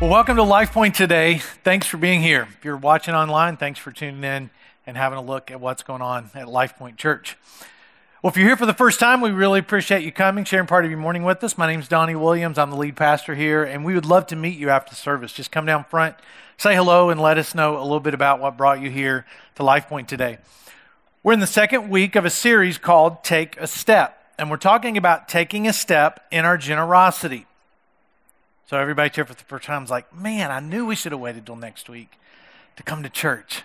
Well, welcome to Life Point today. Thanks for being here. If you're watching online, thanks for tuning in and having a look at what's going on at Life Point Church. Well, if you're here for the first time, we really appreciate you coming, sharing part of your morning with us. My name is Donnie Williams. I'm the lead pastor here, and we would love to meet you after service. Just come down front, say hello, and let us know a little bit about what brought you here to Life Point today. We're in the second week of a series called Take a Step, and we're talking about taking a step in our generosity. So everybody here for the first time is like, man, I knew we should have waited till next week to come to church.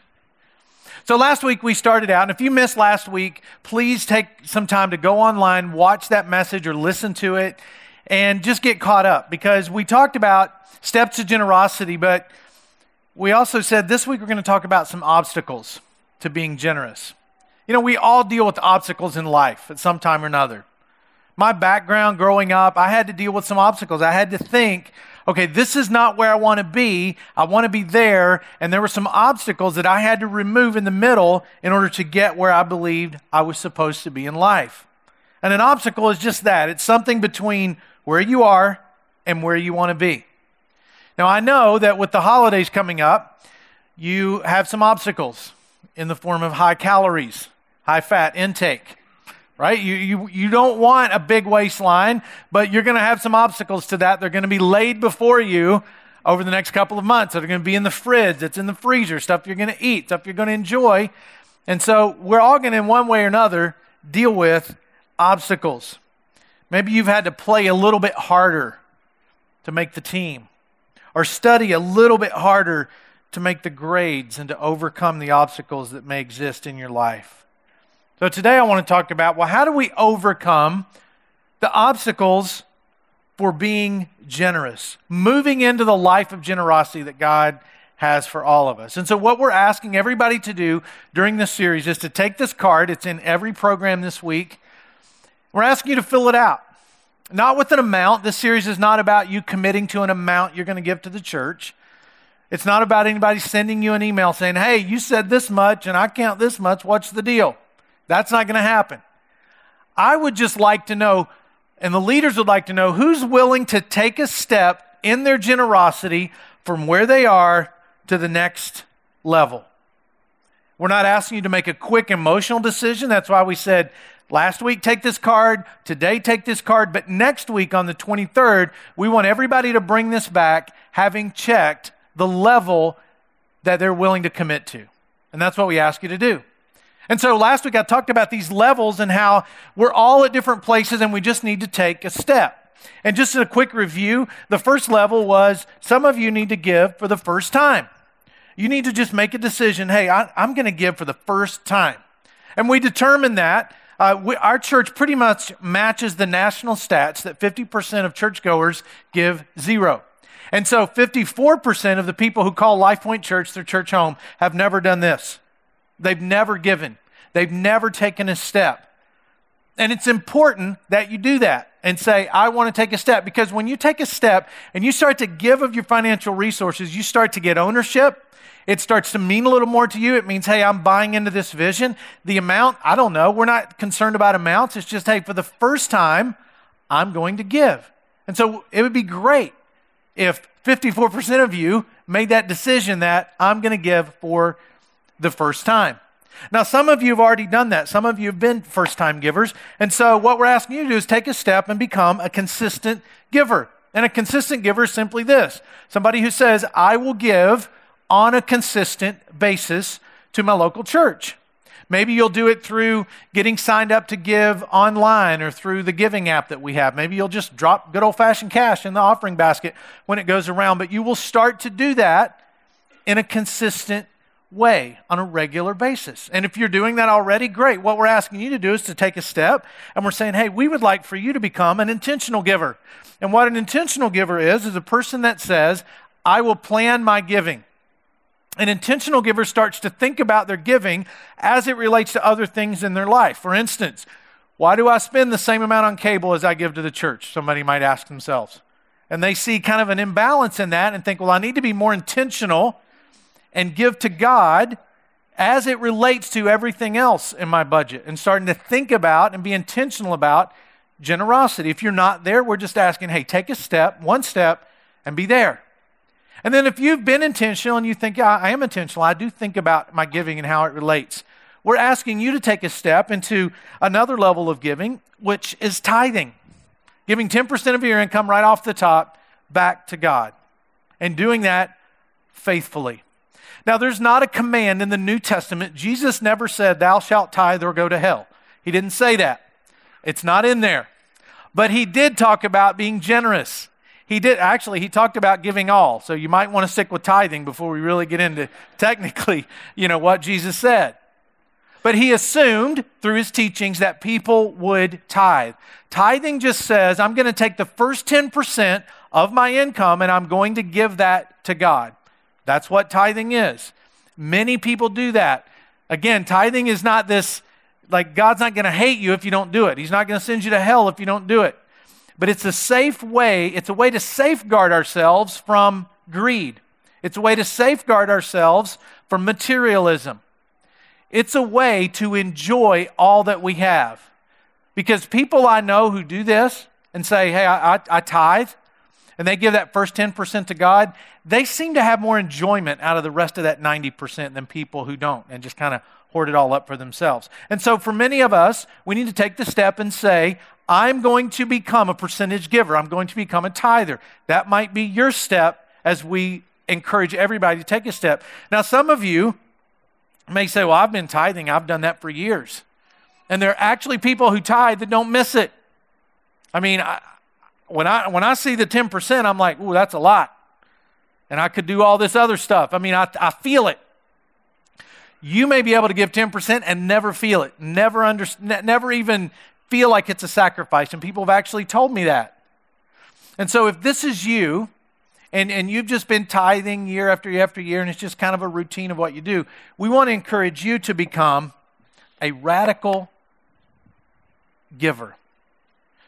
So last week we started out, and if you missed last week, please take some time to go online, watch that message, or listen to it, and just get caught up because we talked about steps to generosity, but we also said this week we're going to talk about some obstacles to being generous. You know, we all deal with obstacles in life at some time or another my background growing up, I had to deal with some obstacles. I had to think, okay, this is not where I want to be. I want to be there. And there were some obstacles that I had to remove in the middle in order to get where I believed I was supposed to be in life. And an obstacle is just that it's something between where you are and where you want to be. Now, I know that with the holidays coming up, you have some obstacles in the form of high calories, high fat intake right? You, you, you don't want a big waistline, but you're going to have some obstacles to that. They're going to be laid before you over the next couple of months. They're going to be in the fridge, it's in the freezer, stuff you're going to eat, stuff you're going to enjoy. And so we're all going to, in one way or another, deal with obstacles. Maybe you've had to play a little bit harder to make the team, or study a little bit harder to make the grades and to overcome the obstacles that may exist in your life. So today I want to talk about well, how do we overcome the obstacles for being generous, moving into the life of generosity that God has for all of us. And so, what we're asking everybody to do during this series is to take this card, it's in every program this week. We're asking you to fill it out. Not with an amount. This series is not about you committing to an amount you're going to give to the church. It's not about anybody sending you an email saying, hey, you said this much and I count this much. What's the deal? That's not going to happen. I would just like to know, and the leaders would like to know, who's willing to take a step in their generosity from where they are to the next level. We're not asking you to make a quick emotional decision. That's why we said last week, take this card, today, take this card, but next week on the 23rd, we want everybody to bring this back having checked the level that they're willing to commit to. And that's what we ask you to do. And so last week I talked about these levels and how we're all at different places and we just need to take a step. And just a quick review the first level was some of you need to give for the first time. You need to just make a decision hey, I, am going to give for the first time. And we determined that. Uh, we, our church pretty much matches the national stats that 50% of churchgoers give zero. And so 54% of the people who call LifePoint Church their church home have never done this. They've never given, they've never taken a step. And it's important that you do that and say, I want to take a step. Because when you take a step and you start to give of your financial resources, you start to get ownership. It starts to mean a little more to you. It means, hey, I'm buying into this vision. The amount, I don't know. We're not concerned about amounts. It's just, hey, for the first time, I'm going to give. And so it would be great if 54% of you made that decision that I'm going to give for the first time. Now, some of you have already done that. Some of you have been first time givers. And so, what we're asking you to do is take a step and become a consistent giver. And a consistent giver is simply this somebody who says, I will give on a consistent basis to my local church. Maybe you'll do it through getting signed up to give online or through the giving app that we have. Maybe you'll just drop good old fashioned cash in the offering basket when it goes around. But you will start to do that in a consistent way on a regular basis. And if you're doing that already, great. What we're asking you to do is to take a step and we're saying, hey, we would like for you to become an intentional giver. And what an intentional giver is, is a person that says, I will plan my giving. An intentional giver starts to think about their giving as it relates to other things in their life. For instance, why do I spend the same amount on cable as I give to the church? Somebody might ask themselves. And they see kind of an imbalance in that and think, well, I need to be more intentional and give to God as it relates to everything else in my budget and starting to think about and be intentional about generosity. If you're not there, we're just asking, hey, take a step, one step, and be there. And then if you've been intentional and you think, yeah, I am intentional, I do think about my giving and how it relates. We're asking you to take a step into another level of giving, which is tithing. Giving 10% of your income right off the top back to God. And doing that faithfully. Now, there's not a command in the New Testament. Jesus never said, Thou shalt tithe or go to hell. He didn't say that. It's not in there. But he did talk about being generous. He did, actually, he talked about giving all. So you might want to stick with tithing before we really get into technically, you know, what Jesus said. But he assumed through his teachings that people would tithe. Tithing just says, I'm going to take the first 10% of my income and I'm going to give that to God. That's what tithing is. Many people do that. Again, tithing is not this, like, God's not going to hate you if you don't do it. He's not going to send you to hell if you don't do it. But it's a safe way, it's a way to safeguard ourselves from greed. It's a way to safeguard ourselves from materialism. It's a way to enjoy all that we have. Because people I know who do this and say, hey, I, I, I tithe, and they give that first 10% to God, they seem to have more enjoyment out of the rest of that 90% than people who don't and just kind of hoard it all up for themselves. And so, for many of us, we need to take the step and say, I'm going to become a percentage giver. I'm going to become a tither. That might be your step as we encourage everybody to take a step. Now, some of you may say, Well, I've been tithing, I've done that for years. And there are actually people who tithe that don't miss it. I mean, I, when I when I see the 10%, I'm like, ooh, that's a lot. And I could do all this other stuff. I mean, I, I feel it. You may be able to give 10% and never feel it, never under, never even feel like it's a sacrifice. And people have actually told me that. And so if this is you, and, and you've just been tithing year after year after year, and it's just kind of a routine of what you do, we want to encourage you to become a radical giver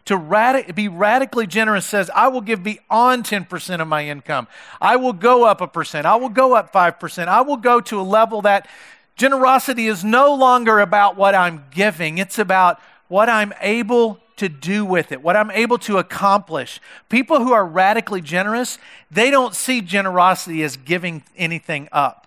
to radi- be radically generous says, I will give beyond 10% of my income. I will go up a percent. I will go up 5%. I will go to a level that generosity is no longer about what I'm giving, it's about what I'm able to do with it, what I'm able to accomplish. People who are radically generous, they don't see generosity as giving anything up.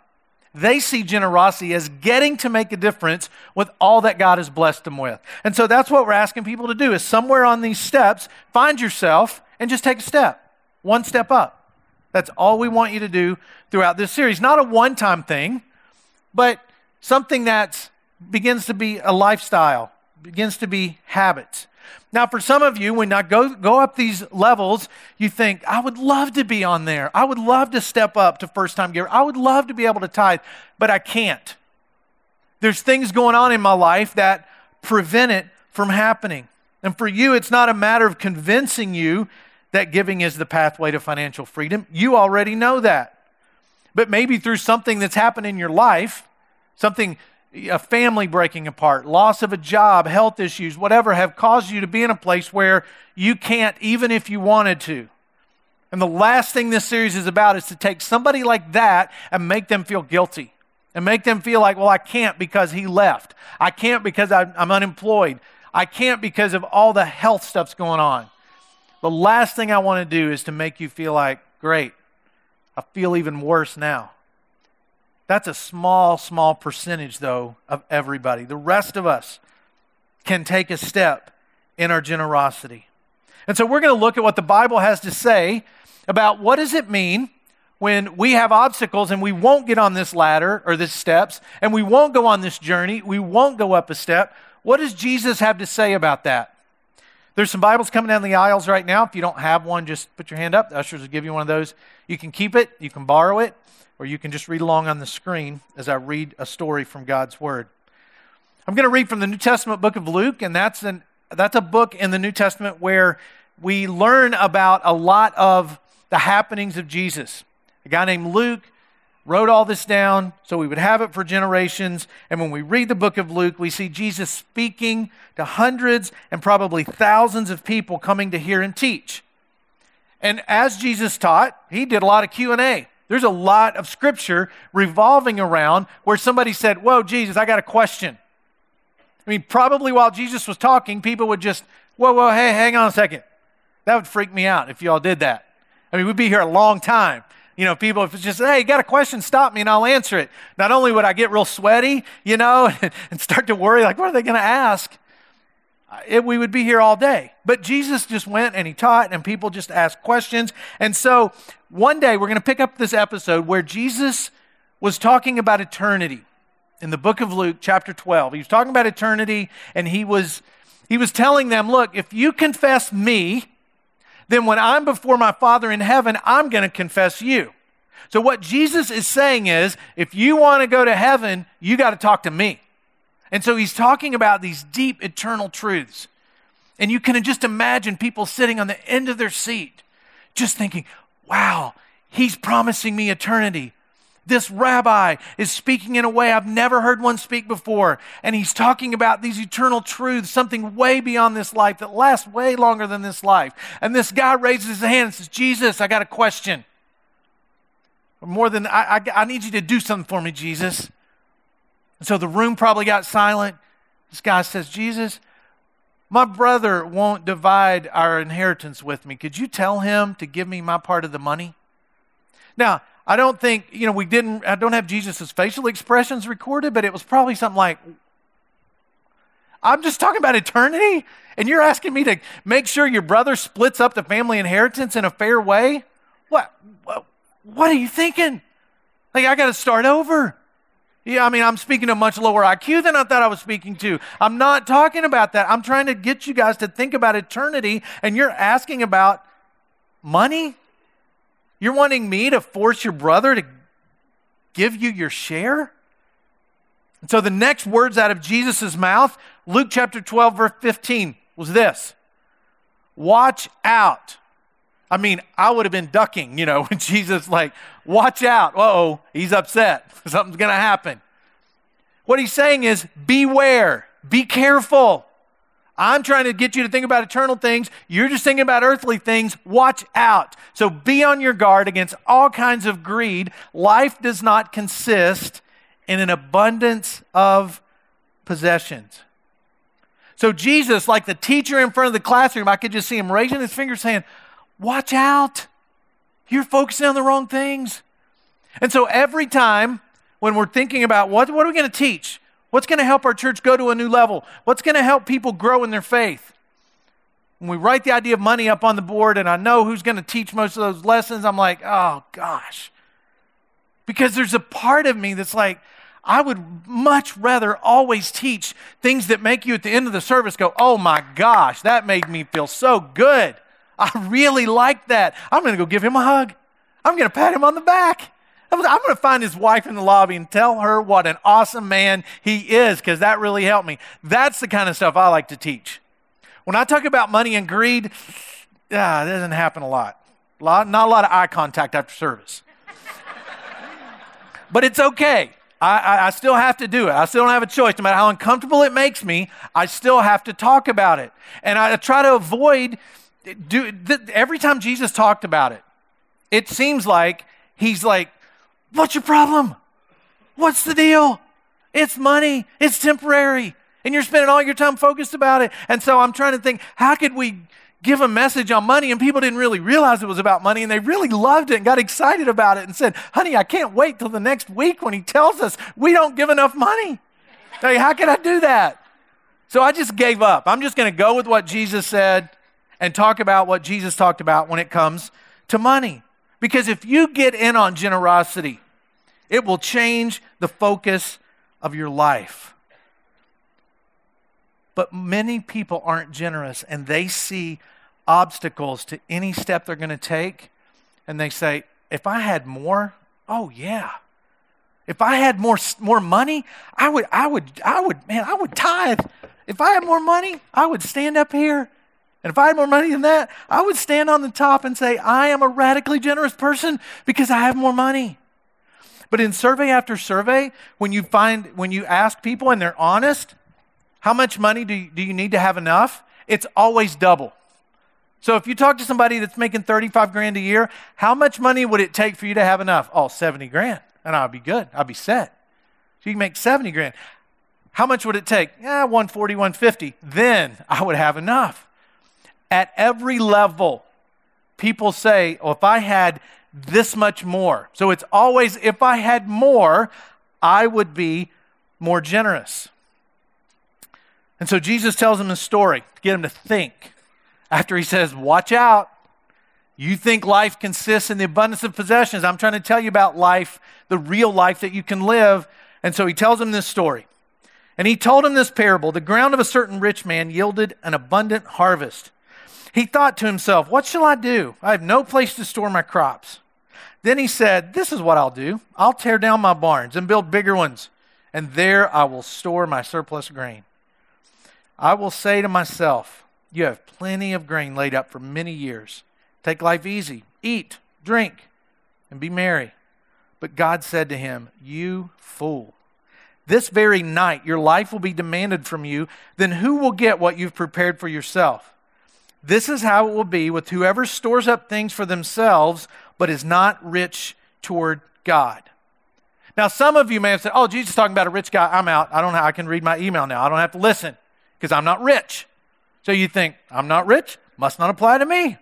They see generosity as getting to make a difference with all that God has blessed them with. And so that's what we're asking people to do is somewhere on these steps, find yourself and just take a step, one step up. That's all we want you to do throughout this series. Not a one time thing, but something that begins to be a lifestyle, begins to be habits. Now, for some of you, when I go, go up these levels, you think, I would love to be on there. I would love to step up to first time giver. I would love to be able to tithe, but I can't. There's things going on in my life that prevent it from happening. And for you, it's not a matter of convincing you that giving is the pathway to financial freedom. You already know that. But maybe through something that's happened in your life, something a family breaking apart, loss of a job, health issues, whatever, have caused you to be in a place where you can't, even if you wanted to. And the last thing this series is about is to take somebody like that and make them feel guilty and make them feel like, well, I can't because he left. I can't because I'm unemployed. I can't because of all the health stuff's going on. The last thing I want to do is to make you feel like, great, I feel even worse now. That's a small, small percentage, though, of everybody. The rest of us can take a step in our generosity. And so we're going to look at what the Bible has to say about what does it mean when we have obstacles and we won't get on this ladder or this steps and we won't go on this journey, we won't go up a step. What does Jesus have to say about that? There's some Bibles coming down the aisles right now. If you don't have one, just put your hand up. The ushers will give you one of those. You can keep it, you can borrow it or you can just read along on the screen as I read a story from God's Word. I'm going to read from the New Testament book of Luke, and that's, an, that's a book in the New Testament where we learn about a lot of the happenings of Jesus. A guy named Luke wrote all this down so we would have it for generations. And when we read the book of Luke, we see Jesus speaking to hundreds and probably thousands of people coming to hear him teach. And as Jesus taught, he did a lot of Q&A. There's a lot of scripture revolving around where somebody said, Whoa, Jesus, I got a question. I mean, probably while Jesus was talking, people would just, Whoa, whoa, hey, hang on a second. That would freak me out if y'all did that. I mean, we'd be here a long time. You know, people, if it's just, hey, you got a question, stop me and I'll answer it. Not only would I get real sweaty, you know, and start to worry, like, what are they going to ask? It, we would be here all day. But Jesus just went and he taught, and people just asked questions. And so one day we're going to pick up this episode where Jesus was talking about eternity in the book of Luke, chapter 12. He was talking about eternity, and he was, he was telling them, look, if you confess me, then when I'm before my Father in heaven, I'm going to confess you. So, what Jesus is saying is, if you want to go to heaven, you got to talk to me. And so, he's talking about these deep eternal truths. And you can just imagine people sitting on the end of their seat, just thinking, wow, he's promising me eternity. This rabbi is speaking in a way I've never heard one speak before. And he's talking about these eternal truths, something way beyond this life that lasts way longer than this life. And this guy raises his hand and says, Jesus, I got a question. More than, I, I, I need you to do something for me, Jesus. And so the room probably got silent. This guy says, Jesus, my brother won't divide our inheritance with me. Could you tell him to give me my part of the money? Now, I don't think, you know, we didn't, I don't have Jesus' facial expressions recorded, but it was probably something like, I'm just talking about eternity, and you're asking me to make sure your brother splits up the family inheritance in a fair way? What? What, what are you thinking? Like, I got to start over. Yeah, I mean, I'm speaking to much lower IQ than I thought I was speaking to. I'm not talking about that. I'm trying to get you guys to think about eternity, and you're asking about money? You're wanting me to force your brother to give you your share? And so the next words out of Jesus' mouth, Luke chapter 12, verse 15, was this Watch out. I mean, I would have been ducking, you know, when Jesus, like, watch out. oh, he's upset. Something's going to happen. What he's saying is, beware, be careful. I'm trying to get you to think about eternal things. You're just thinking about earthly things. Watch out. So be on your guard against all kinds of greed. Life does not consist in an abundance of possessions. So Jesus, like the teacher in front of the classroom, I could just see him raising his finger saying, Watch out. You're focusing on the wrong things. And so every time when we're thinking about what, what are we going to teach? What's going to help our church go to a new level? What's going to help people grow in their faith? When we write the idea of money up on the board and I know who's going to teach most of those lessons, I'm like, oh gosh. Because there's a part of me that's like, I would much rather always teach things that make you at the end of the service go, oh my gosh, that made me feel so good. I really like that. I'm going to go give him a hug. I'm going to pat him on the back. I'm going to find his wife in the lobby and tell her what an awesome man he is because that really helped me. That's the kind of stuff I like to teach. When I talk about money and greed, ah, that doesn't happen a lot. a lot. Not a lot of eye contact after service. but it's okay. I, I, I, still have to do it. I still don't have a choice. No matter how uncomfortable it makes me, I still have to talk about it. And I try to avoid, do, th- every time Jesus talked about it, it seems like he's like What's your problem? What's the deal? It's money, it's temporary, and you're spending all your time focused about it. And so I'm trying to think how could we give a message on money and people didn't really realize it was about money and they really loved it and got excited about it and said, Honey, I can't wait till the next week when he tells us we don't give enough money. Hey, how can I do that? So I just gave up. I'm just going to go with what Jesus said and talk about what Jesus talked about when it comes to money. Because if you get in on generosity, it will change the focus of your life. But many people aren't generous and they see obstacles to any step they're going to take and they say, if I had more, oh yeah. If I had more more money, I would I would I would man, I would tithe. If I had more money, I would stand up here and if I had more money than that, I would stand on the top and say, I am a radically generous person because I have more money. But in survey after survey, when you find, when you ask people and they're honest, how much money do you, do you need to have enough? It's always double. So if you talk to somebody that's making 35 grand a year, how much money would it take for you to have enough? Oh, 70 grand. And I'll be good. I'll be set. So you can make 70 grand. How much would it take? Yeah, 140, 150. Then I would have enough. At every level, people say, oh, if I had this much more. So it's always, if I had more, I would be more generous. And so Jesus tells him this story to get him to think. After he says, Watch out. You think life consists in the abundance of possessions. I'm trying to tell you about life, the real life that you can live. And so he tells him this story. And he told him this parable The ground of a certain rich man yielded an abundant harvest. He thought to himself, What shall I do? I have no place to store my crops. Then he said, This is what I'll do I'll tear down my barns and build bigger ones, and there I will store my surplus grain. I will say to myself, You have plenty of grain laid up for many years. Take life easy, eat, drink, and be merry. But God said to him, You fool. This very night your life will be demanded from you. Then who will get what you've prepared for yourself? This is how it will be with whoever stores up things for themselves, but is not rich toward God. Now, some of you may have said, Oh, Jesus talking about a rich guy. I'm out. I don't know. I can read my email now. I don't have to listen because I'm not rich. So you think, I'm not rich? Must not apply to me.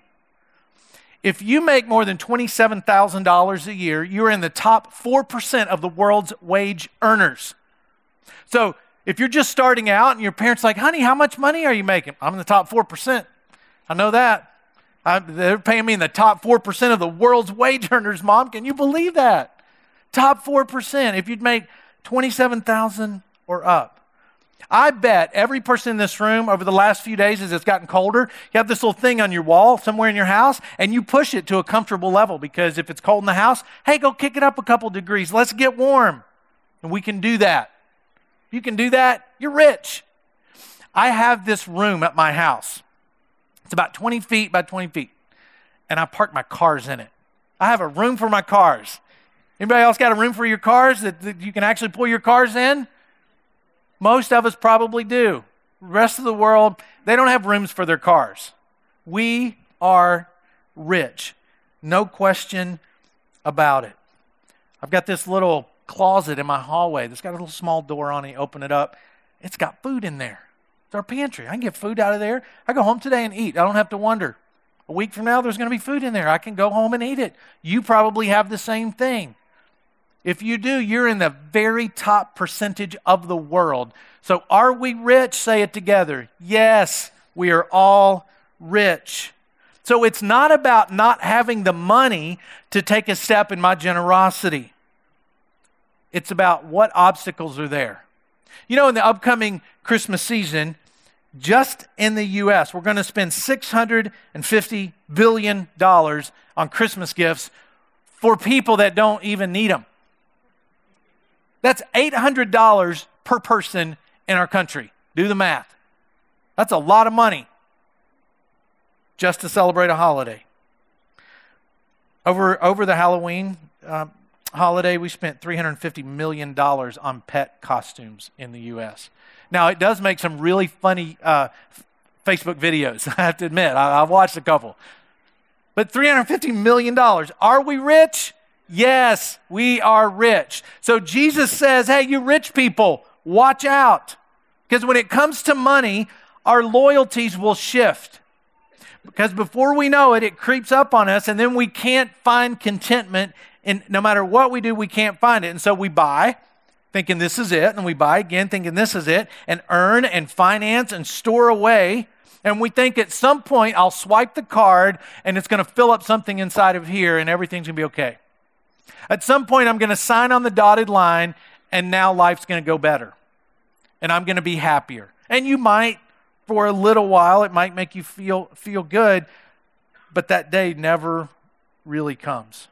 If you make more than $27,000 a year, you're in the top 4% of the world's wage earners. So if you're just starting out and your parents like, honey, how much money are you making? I'm in the top 4%. I know that. I, they're paying me in the top 4% of the world's wage earners, mom. Can you believe that? Top 4%. If you'd make 27,000 or up. I bet every person in this room over the last few days, as it's gotten colder, you have this little thing on your wall somewhere in your house, and you push it to a comfortable level because if it's cold in the house, hey, go kick it up a couple degrees. Let's get warm. And we can do that. If you can do that, you're rich. I have this room at my house. It's about 20 feet by 20 feet. And I park my cars in it. I have a room for my cars. Anybody else got a room for your cars that, that you can actually pull your cars in? Most of us probably do. The rest of the world, they don't have rooms for their cars. We are rich. No question about it. I've got this little closet in my hallway that's got a little small door on it. open it up. It's got food in there. It's our pantry. I can get food out of there. I go home today and eat. I don't have to wonder. A week from now, there's going to be food in there. I can go home and eat it. You probably have the same thing. If you do, you're in the very top percentage of the world. So, are we rich? Say it together. Yes, we are all rich. So, it's not about not having the money to take a step in my generosity. It's about what obstacles are there. You know, in the upcoming Christmas season, just in the U.S., we're going to spend $650 billion on Christmas gifts for people that don't even need them. That's $800 per person in our country. Do the math. That's a lot of money just to celebrate a holiday. Over, over the Halloween um, holiday, we spent $350 million on pet costumes in the U.S. Now, it does make some really funny uh, Facebook videos, I have to admit. I, I've watched a couple. But $350 million. Are we rich? Yes, we are rich. So Jesus says, hey, you rich people, watch out. Because when it comes to money, our loyalties will shift. Because before we know it, it creeps up on us, and then we can't find contentment. And no matter what we do, we can't find it. And so we buy, thinking this is it, and we buy again, thinking this is it, and earn and finance and store away. And we think at some point I'll swipe the card and it's going to fill up something inside of here and everything's going to be okay. At some point, I'm going to sign on the dotted line, and now life's going to go better. And I'm going to be happier. And you might, for a little while, it might make you feel, feel good, but that day never really comes.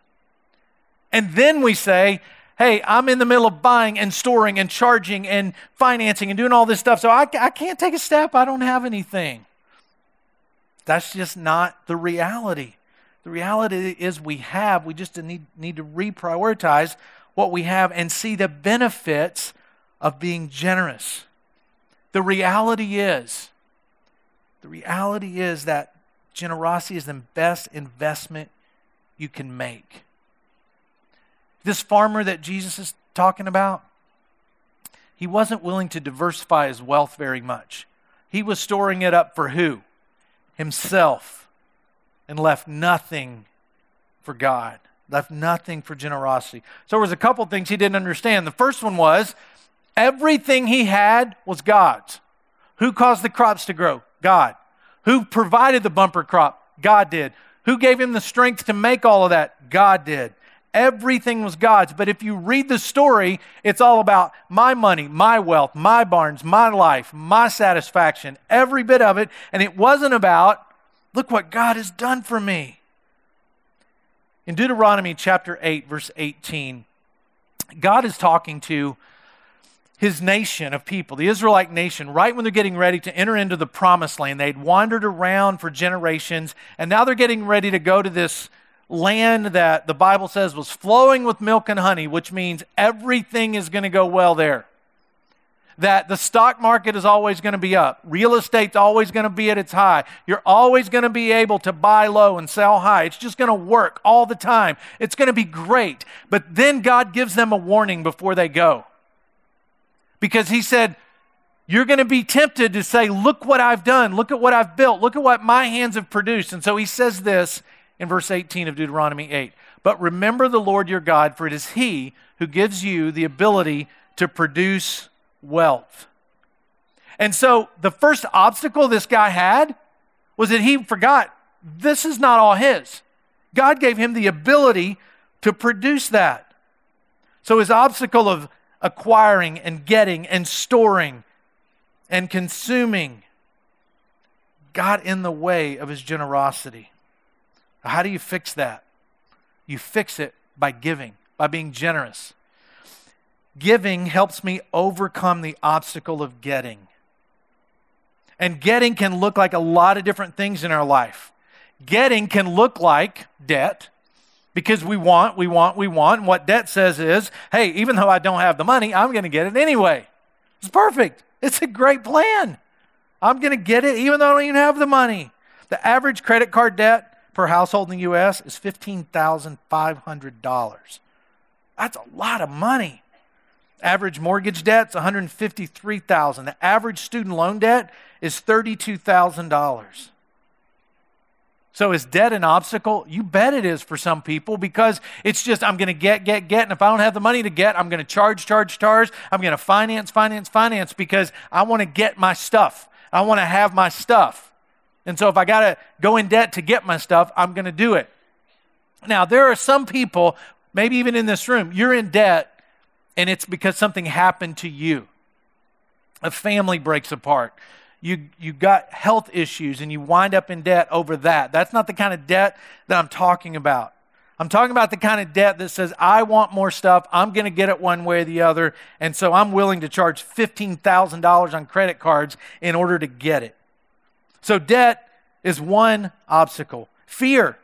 And then we say, hey, I'm in the middle of buying and storing and charging and financing and doing all this stuff, so I, I can't take a step. I don't have anything. That's just not the reality. The reality is we have, we just need, need to reprioritize what we have and see the benefits of being generous. The reality is, the reality is that generosity is the best investment you can make. This farmer that Jesus is talking about, he wasn't willing to diversify his wealth very much. He was storing it up for who? Himself and left nothing for God. left nothing for generosity. So there was a couple things he didn't understand. The first one was everything he had was God's. Who caused the crops to grow? God. Who provided the bumper crop? God did. Who gave him the strength to make all of that? God did. Everything was God's. But if you read the story, it's all about my money, my wealth, my barns, my life, my satisfaction, every bit of it. And it wasn't about, look what God has done for me. In Deuteronomy chapter 8, verse 18, God is talking to his nation of people, the Israelite nation, right when they're getting ready to enter into the promised land. They'd wandered around for generations, and now they're getting ready to go to this land that the Bible says was flowing with milk and honey, which means everything is going to go well there. That the stock market is always going to be up. Real estate's always going to be at its high. You're always going to be able to buy low and sell high. It's just going to work all the time. It's going to be great. But then God gives them a warning before they go because he said, You're going to be tempted to say, Look what I've done. Look at what I've built. Look at what my hands have produced. And so he says this in verse 18 of Deuteronomy 8. But remember the Lord your God, for it is he who gives you the ability to produce wealth. And so the first obstacle this guy had was that he forgot this is not all his. God gave him the ability to produce that. So his obstacle of acquiring and getting and storing and consuming got in the way of his generosity. How do you fix that? You fix it by giving, by being generous. Giving helps me overcome the obstacle of getting. And getting can look like a lot of different things in our life. Getting can look like debt because we want, we want, we want. And what debt says is, hey, even though I don't have the money, I'm going to get it anyway. It's perfect. It's a great plan. I'm going to get it even though I don't even have the money. The average credit card debt per household in the U.S. is $15,500. That's a lot of money. Average mortgage debt is 153,000. The average student loan debt is $32,000. So is debt an obstacle? You bet it is for some people because it's just, I'm going to get, get, get. And if I don't have the money to get, I'm going to charge, charge, charge. I'm going to finance, finance, finance because I want to get my stuff. I want to have my stuff. And so if I got to go in debt to get my stuff, I'm going to do it. Now, there are some people, maybe even in this room, you're in debt and it's because something happened to you. A family breaks apart you, you got health issues and you wind up in debt over that. That's not the kind of debt that I'm talking about. I'm talking about the kind of debt that says, I want more stuff. I'm going to get it one way or the other. And so I'm willing to charge $15,000 on credit cards in order to get it. So debt is one obstacle. Fear.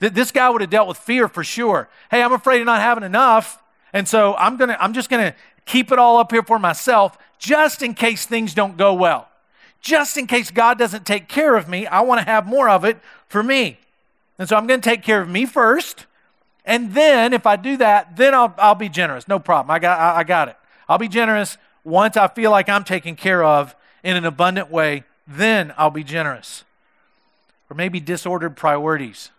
This guy would have dealt with fear for sure. Hey, I'm afraid of not having enough. And so I'm, gonna, I'm just to keep it all up here for myself just in case things don't go well. Just in case God doesn't take care of me, I want to have more of it for me. And so I'm going to take care of me first. And then if I do that, then I'll, I'll be generous. No problem. I got, I, I got it. I'll be generous once I feel like I'm taken care of in an abundant way. Then I'll be generous. Or maybe disordered priorities.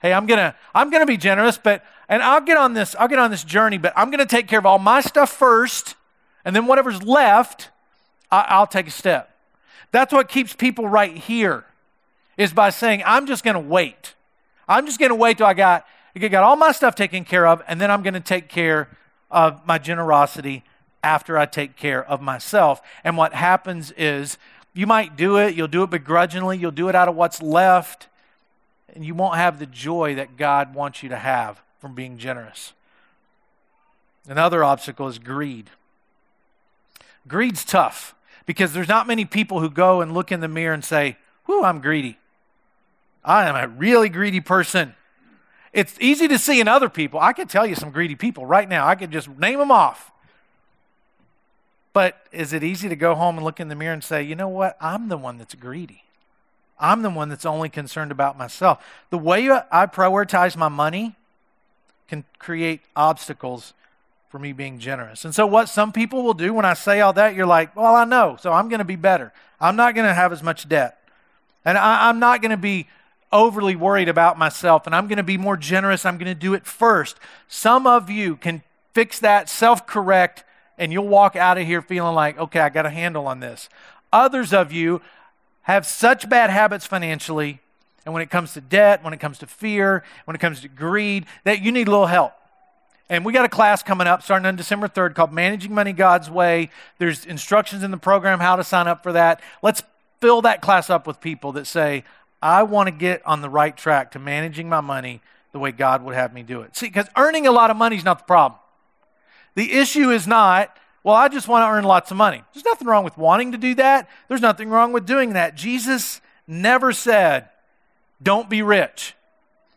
Hey, I'm gonna I'm gonna be generous, but and I'll get on this I'll get on this journey, but I'm gonna take care of all my stuff first, and then whatever's left, I, I'll take a step. That's what keeps people right here, is by saying, I'm just to wait. I'm just to wait till I got, I got all my stuff taken care of, and then I'm to take care of my generosity after I take care of myself. And what happens is you might do it, you'll do it begrudgingly, you'll do it out of what's left, and you won't have the joy that God wants you to have from being generous. Another obstacle is greed. Greed's tough because there's not many people who go and look in the mirror and say, Whew, I'm greedy. I am a really greedy person. It's easy to see in other people. I could tell you some greedy people right now. I could just name them off. But is it easy to go home and look in the mirror and say, you know what? I'm the one that's greedy. I'm the one that's only concerned about myself. The way I prioritize my money can create obstacles for me being generous. And so, what some people will do when I say all that, you're like, well, I know, so I'm going to be better. I'm not going to have as much debt. And I, am not going to be overly worried about myself and I'm going to be more generous. I'm going to do it first. Some of you can fix that, self correct, and you'll walk out of here feeling like, okay, I got a handle on this. Others of you have such bad habits financially, and when it comes to debt, when it comes to fear, when it comes to greed, that you need a little help. And we got a class coming up starting on December 3rd called Managing Money God's Way. There's instructions in the program how to sign up for that. Let's fill that class up with people that say, I want to get on the right track to managing my money the way God would have me do it. See, because earning a lot of money is not the problem. The issue is not, well, I just want to earn lots of money. There's nothing wrong with wanting to do that. There's nothing wrong with doing that. Jesus never said, don't be rich.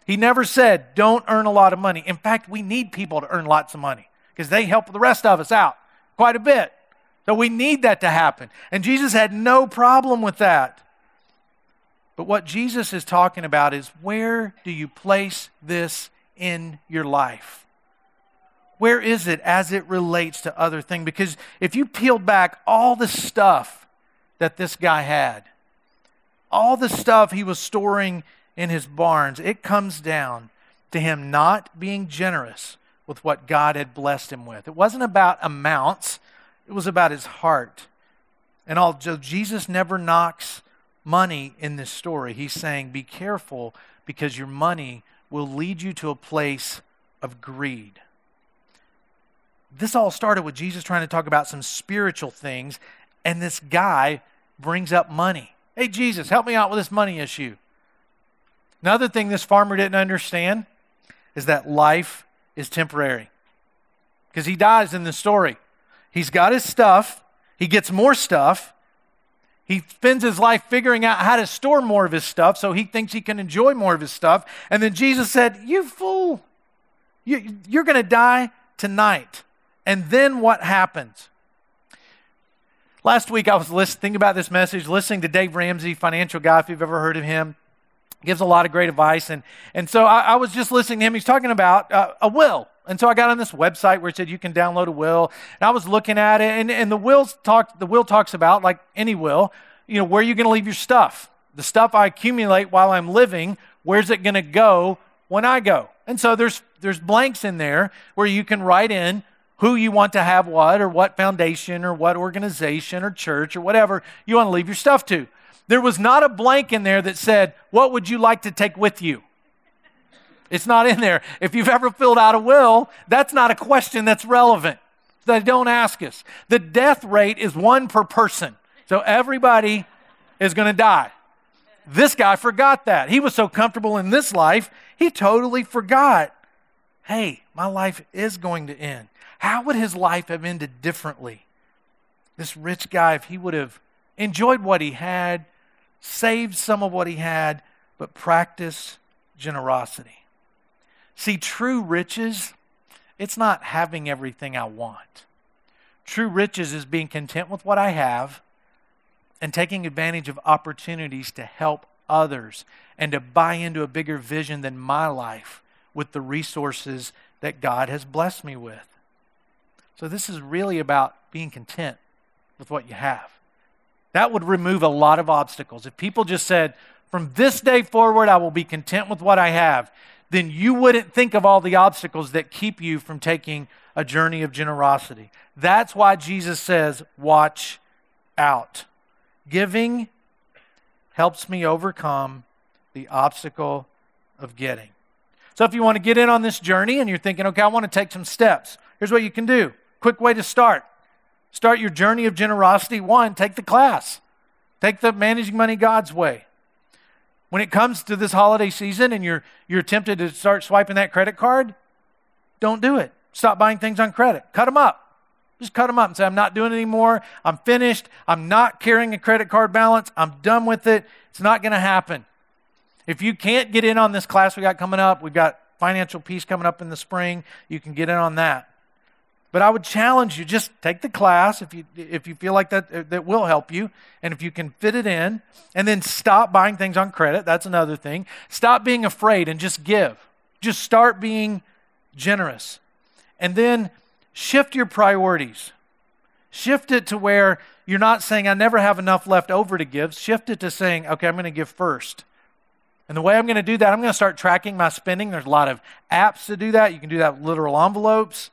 He never said, don't earn a lot of money. In fact, we need people to earn lots of money because they help the rest of us out quite a bit. So we need that to happen. And Jesus had no problem with that. But what Jesus is talking about is where do you place this in your life? Where is it as it relates to other things? Because if you peeled back all the stuff that this guy had, all the stuff he was storing in his barns, it comes down to him not being generous with what God had blessed him with. It wasn't about amounts, it was about his heart. And although Jesus never knocks money in this story, he's saying, be careful because your money will lead you to a place of greed. This all started with Jesus trying to talk about some spiritual things, and this guy brings up money. Hey, Jesus, help me out with this money issue. Another thing this farmer didn't understand is that life is temporary. Because he dies in the story. He's got his stuff, he gets more stuff. He spends his life figuring out how to store more of his stuff so he thinks he can enjoy more of his stuff. And then Jesus said, You fool, you, you're going to die tonight. And then what happens? Last week I was listening, thinking about this message, listening to Dave Ramsey, financial guy, if you've ever heard of him gives a lot of great advice. And, and so I, I was just listening to him. He's talking about uh, a will. And so I got on this website where it said you can download a will. And I was looking at it, and, and the, wills talk, the will talks about, like any will, you know, where are you're going to leave your stuff. The stuff I accumulate while I'm living, where's it going to go when I go? And so there's, there's blanks in there where you can write in who you want to have what, or what foundation, or what organization, or church, or whatever you want to leave your stuff to. There was not a blank in there that said, What would you like to take with you? It's not in there. If you've ever filled out a will, that's not a question that's relevant. They don't ask us. The death rate is one per person. So everybody is going to die. This guy forgot that. He was so comfortable in this life, he totally forgot hey, my life is going to end. How would his life have ended differently? This rich guy, if he would have enjoyed what he had, saved some of what he had, but practiced generosity. See, true riches, it's not having everything I want. True riches is being content with what I have and taking advantage of opportunities to help others and to buy into a bigger vision than my life with the resources that God has blessed me with. So, this is really about being content with what you have. That would remove a lot of obstacles. If people just said, from this day forward, I will be content with what I have, then you wouldn't think of all the obstacles that keep you from taking a journey of generosity. That's why Jesus says, watch out. Giving helps me overcome the obstacle of getting. So if you want to get in on this journey and you're thinking, okay, I want to take some steps, here's what you can do. Quick way to start Start your journey of generosity. One, take the class, take the Managing Money God's Way. When it comes to this holiday season and you're, you're tempted to start swiping that credit card, don't do it. Stop buying things on credit. Cut them up. Just cut them up and say, I'm not doing it anymore. I'm finished. I'm not carrying a credit card balance. I'm done with it. It's not going to happen. If you can't get in on this class we got coming up, we've got financial peace coming up in the spring. You can get in on that. But I would challenge you just take the class if you if you feel like that that will help you and if you can fit it in and then stop buying things on credit. That's another thing. Stop being afraid and just give. Just start being generous. And then shift your priorities. Shift it to where you're not saying I never have enough left over to give. Shift it to saying, okay, I'm going to give first. And the way I'm going to do that, I'm going to start tracking my spending. There's a lot of apps to do that. You can do that with literal envelopes.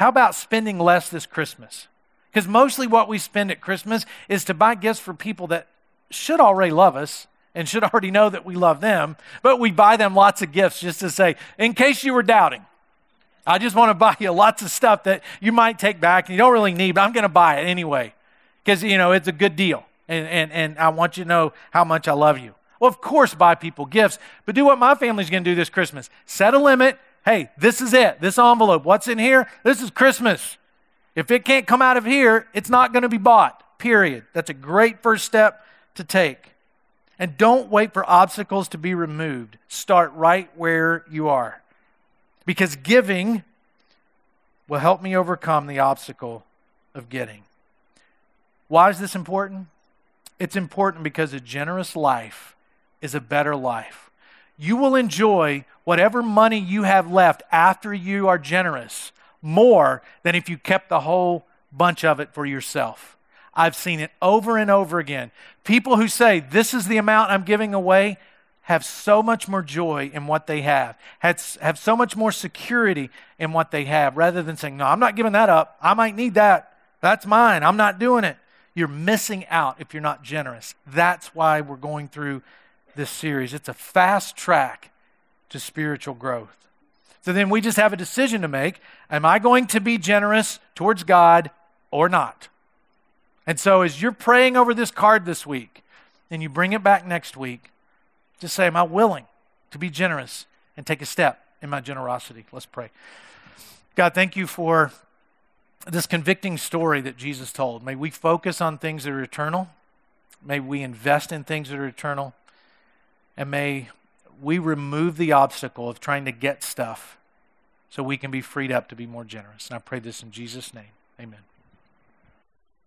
How about spending less this Christmas? Because mostly what we spend at Christmas is to buy gifts for people that should already love us and should already know that we love them, but we buy them lots of gifts just to say, in case you were doubting, I just want to buy you lots of stuff that you might take back and you don't really need, but I'm going to buy it anyway because, you know, it's a good deal. And, and, and I want you to know how much I love you. Well, of course, buy people gifts, but do what my family's going to do this Christmas. Set a limit. Hey, this is it. This envelope. What's in here? This is Christmas. If it can't come out of here, it's not going to be bought, period. That's a great first step to take. And don't wait for obstacles to be removed. Start right where you are. Because giving will help me overcome the obstacle of getting. Why is this important? It's important because a generous life is a better life. You will enjoy whatever money you have left after you are generous more than if you kept the whole bunch of it for yourself. I've seen it over and over again. People who say, This is the amount I'm giving away, have so much more joy in what they have, have, so much more security in what they have, rather than saying, No, I'm not giving that up. I might need that. That's mine. I'm not doing it. You're missing out if you're not generous. That's why we're going through this series. It's a fast track to spiritual growth. So then we just have a decision to make. Am I going to be generous towards God or not? And so as you're praying over this card this week and you bring it back next week, just say, Am I willing to be generous and take a step in my generosity? Let's pray. God, thank you for this convicting story that Jesus told. May we focus on things that are eternal. May we invest in things that are eternal. And may we remove the obstacle of trying to get stuff so we can be freed up to be more generous. And I pray this in Jesus' name. Amen.